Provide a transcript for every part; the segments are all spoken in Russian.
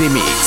The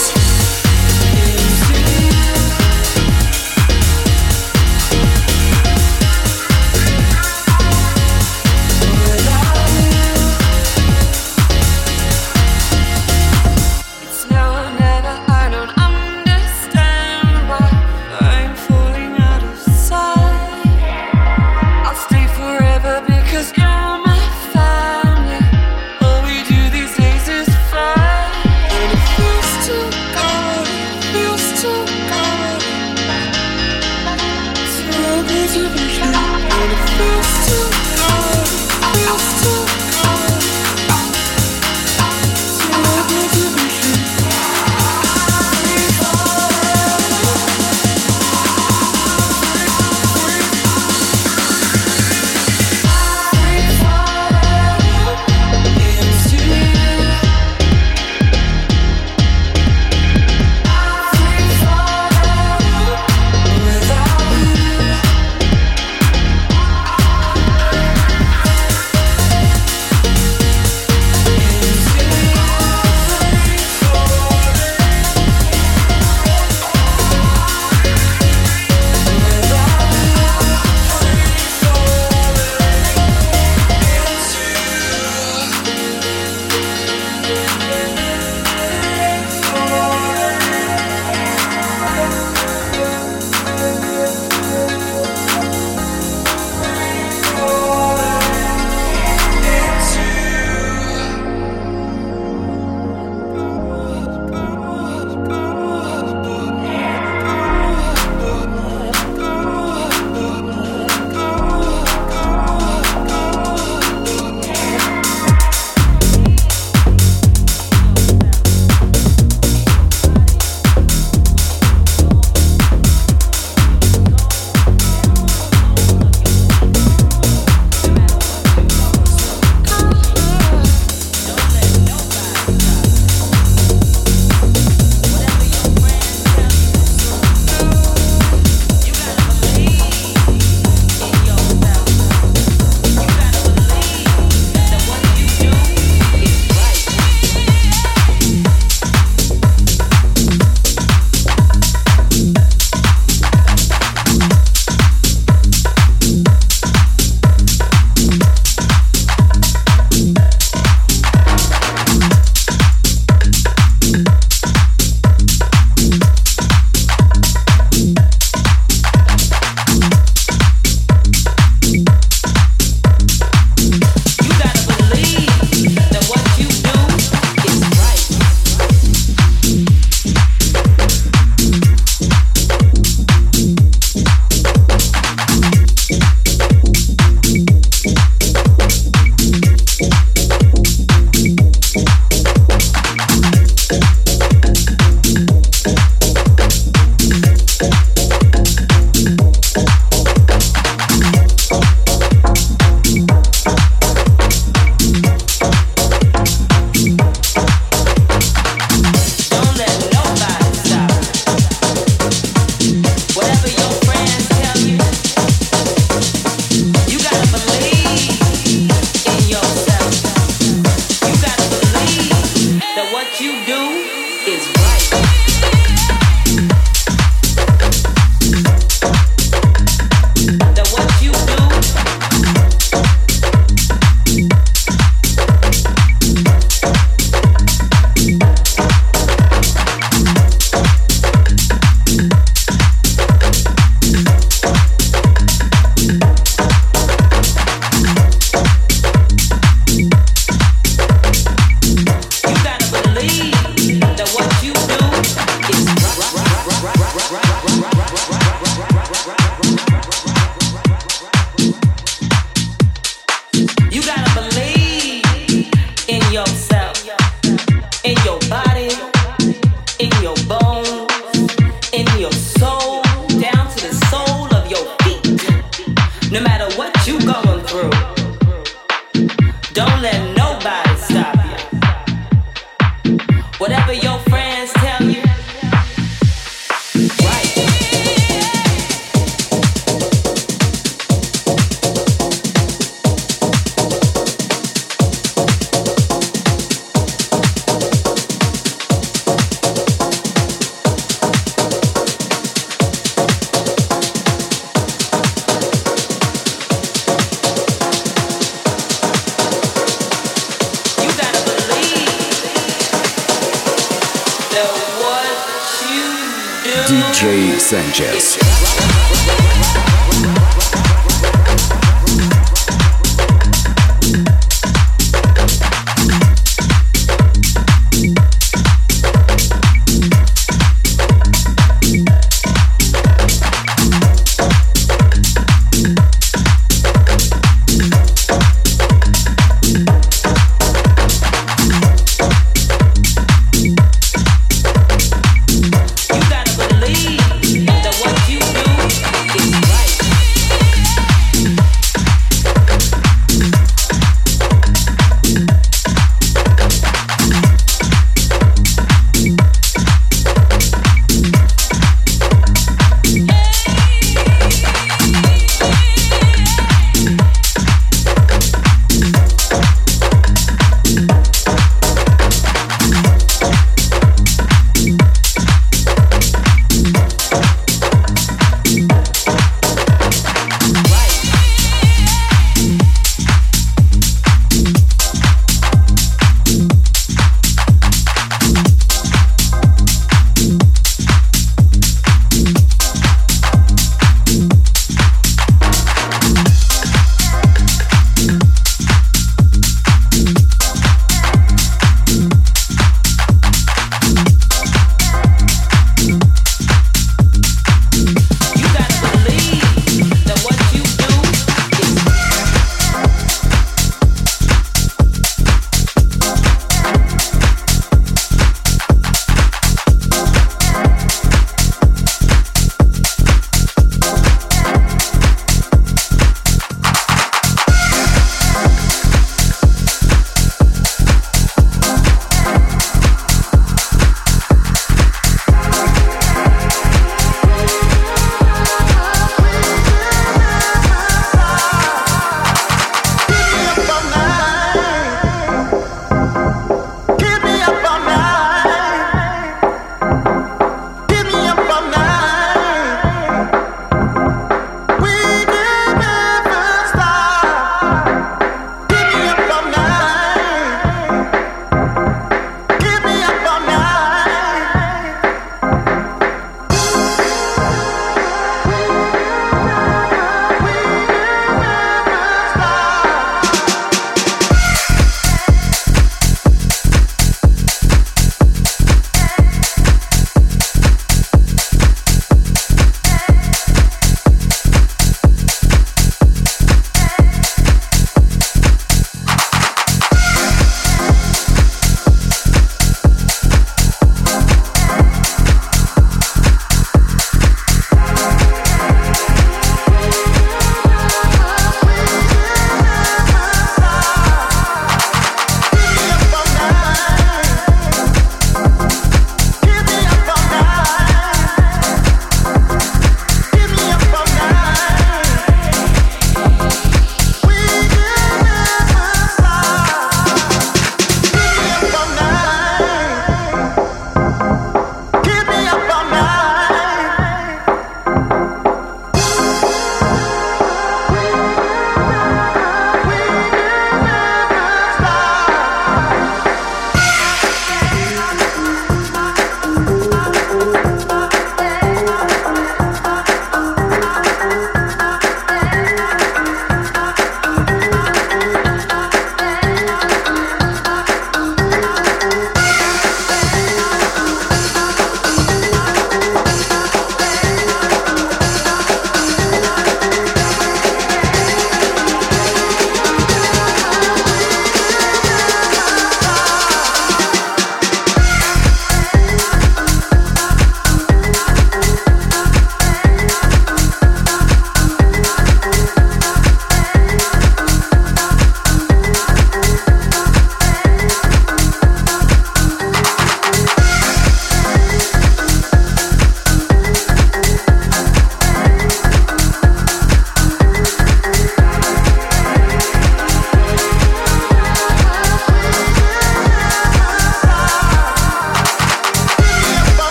DJ Sanchez.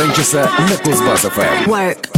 Санчеса на Кузбасс-ФМ. Work. Work.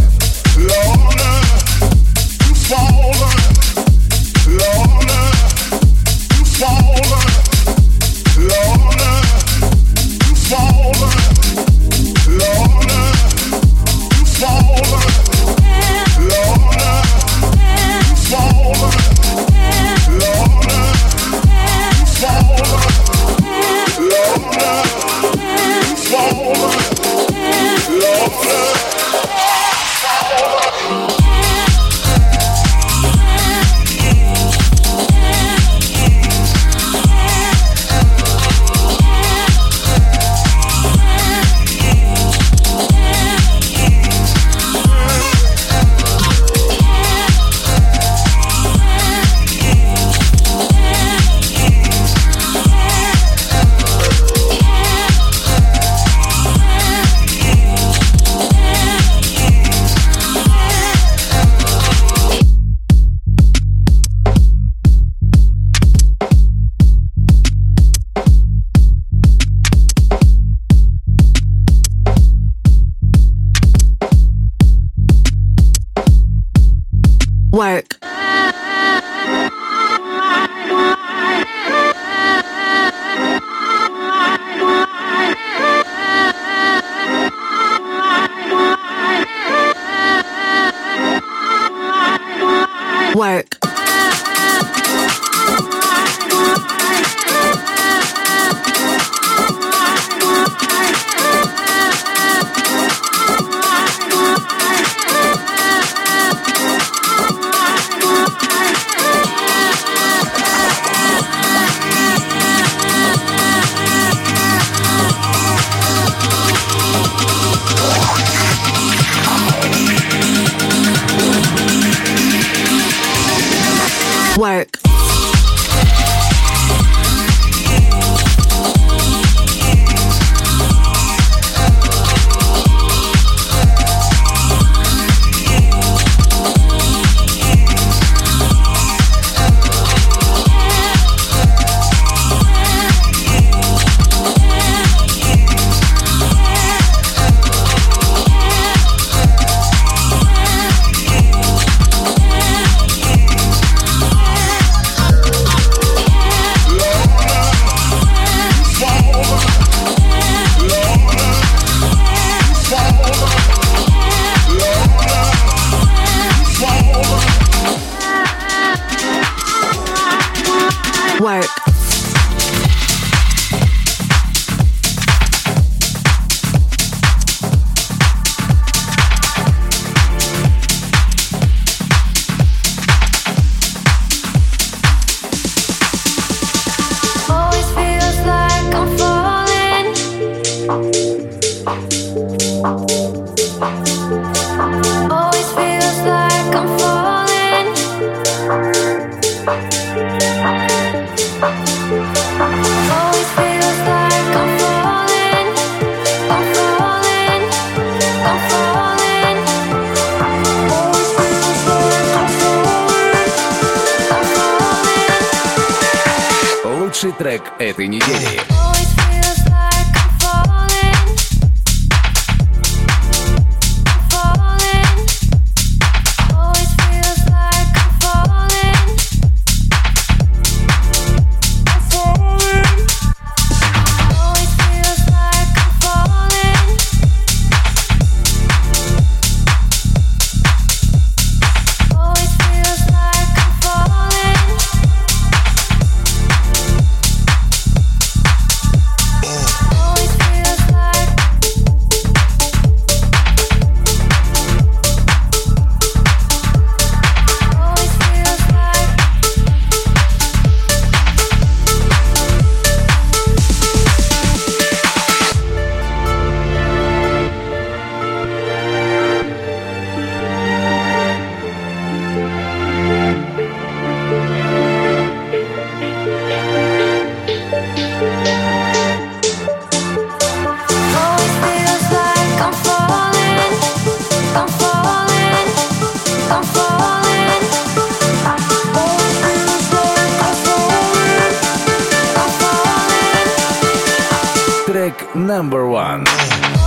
Number one.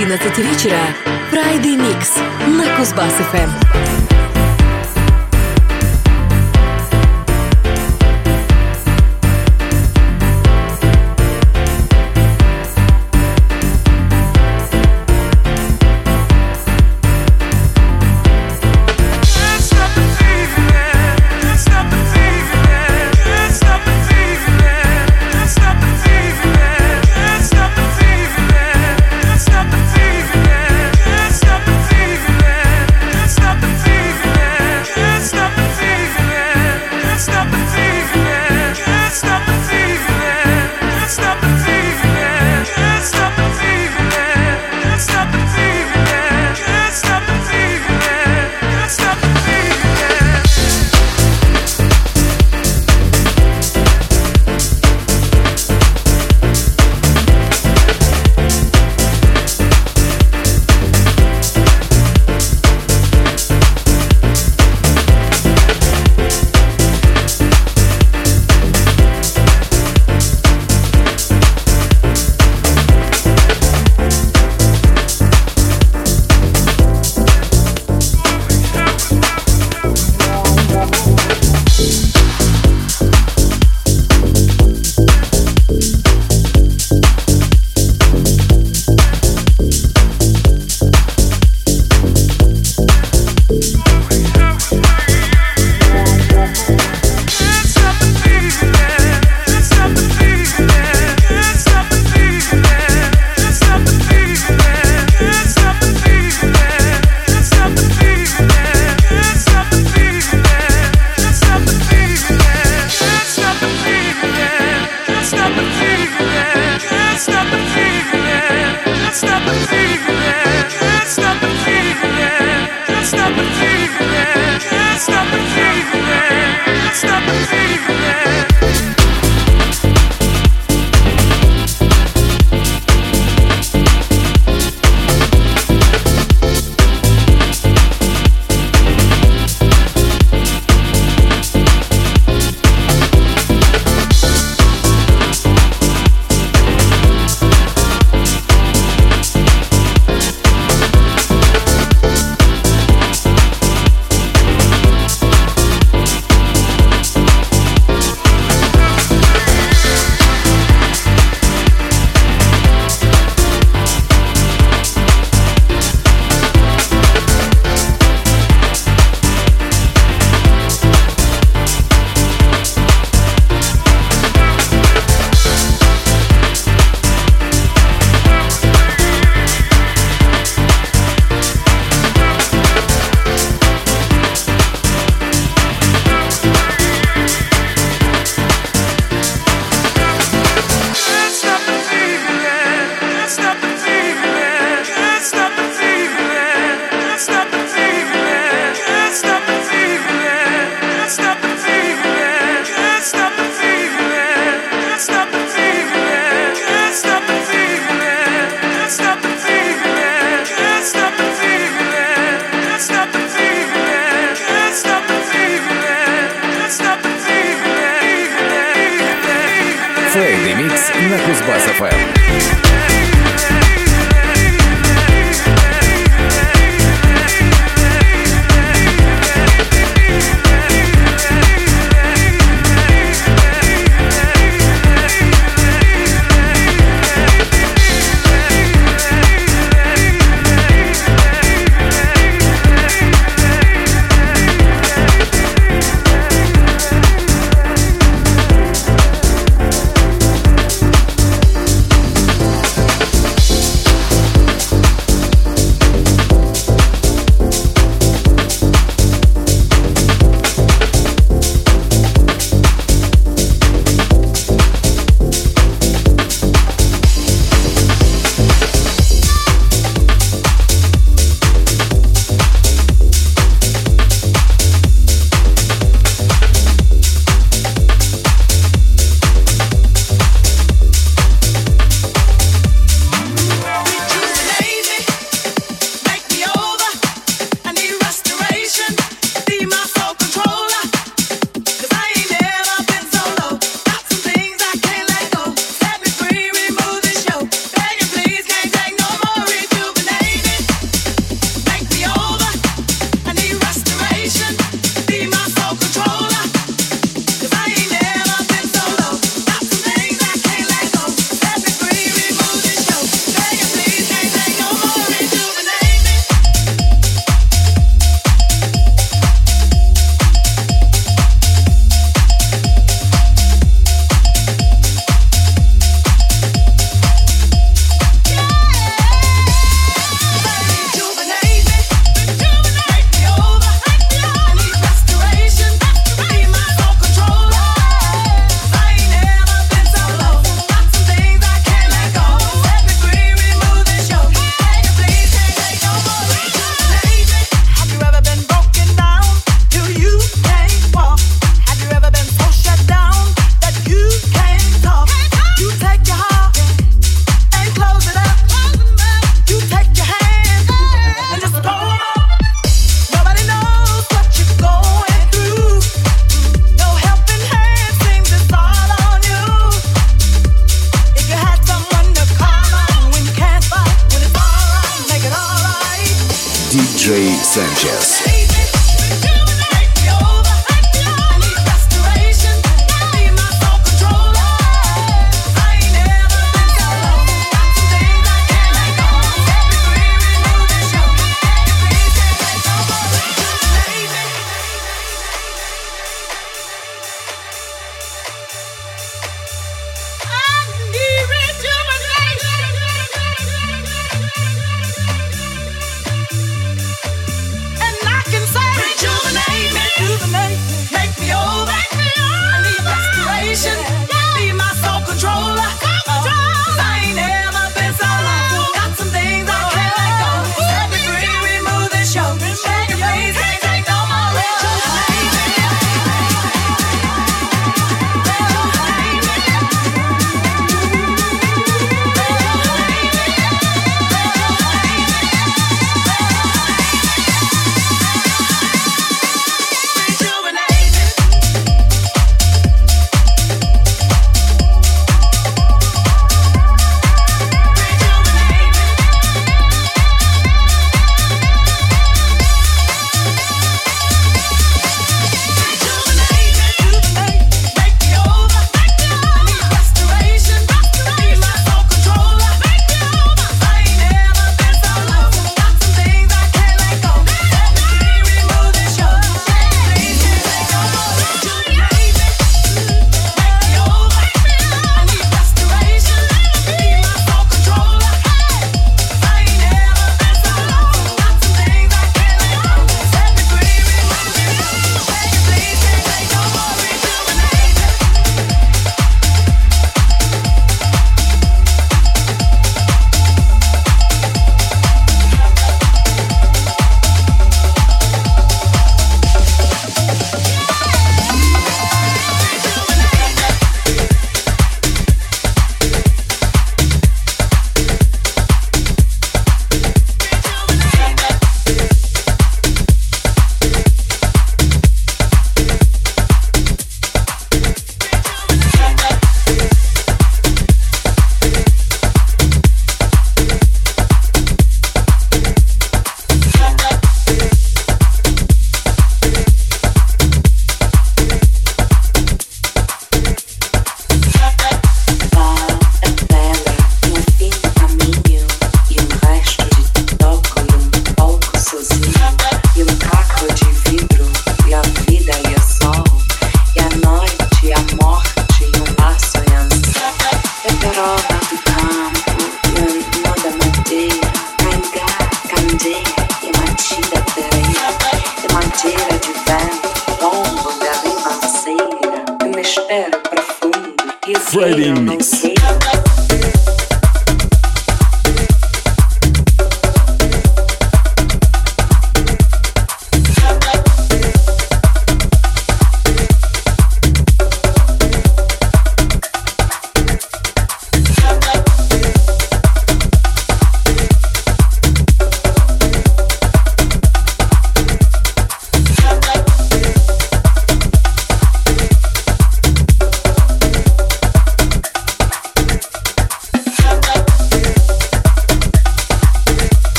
11 вечера. Friday Mix на Кузбасс-ФМ.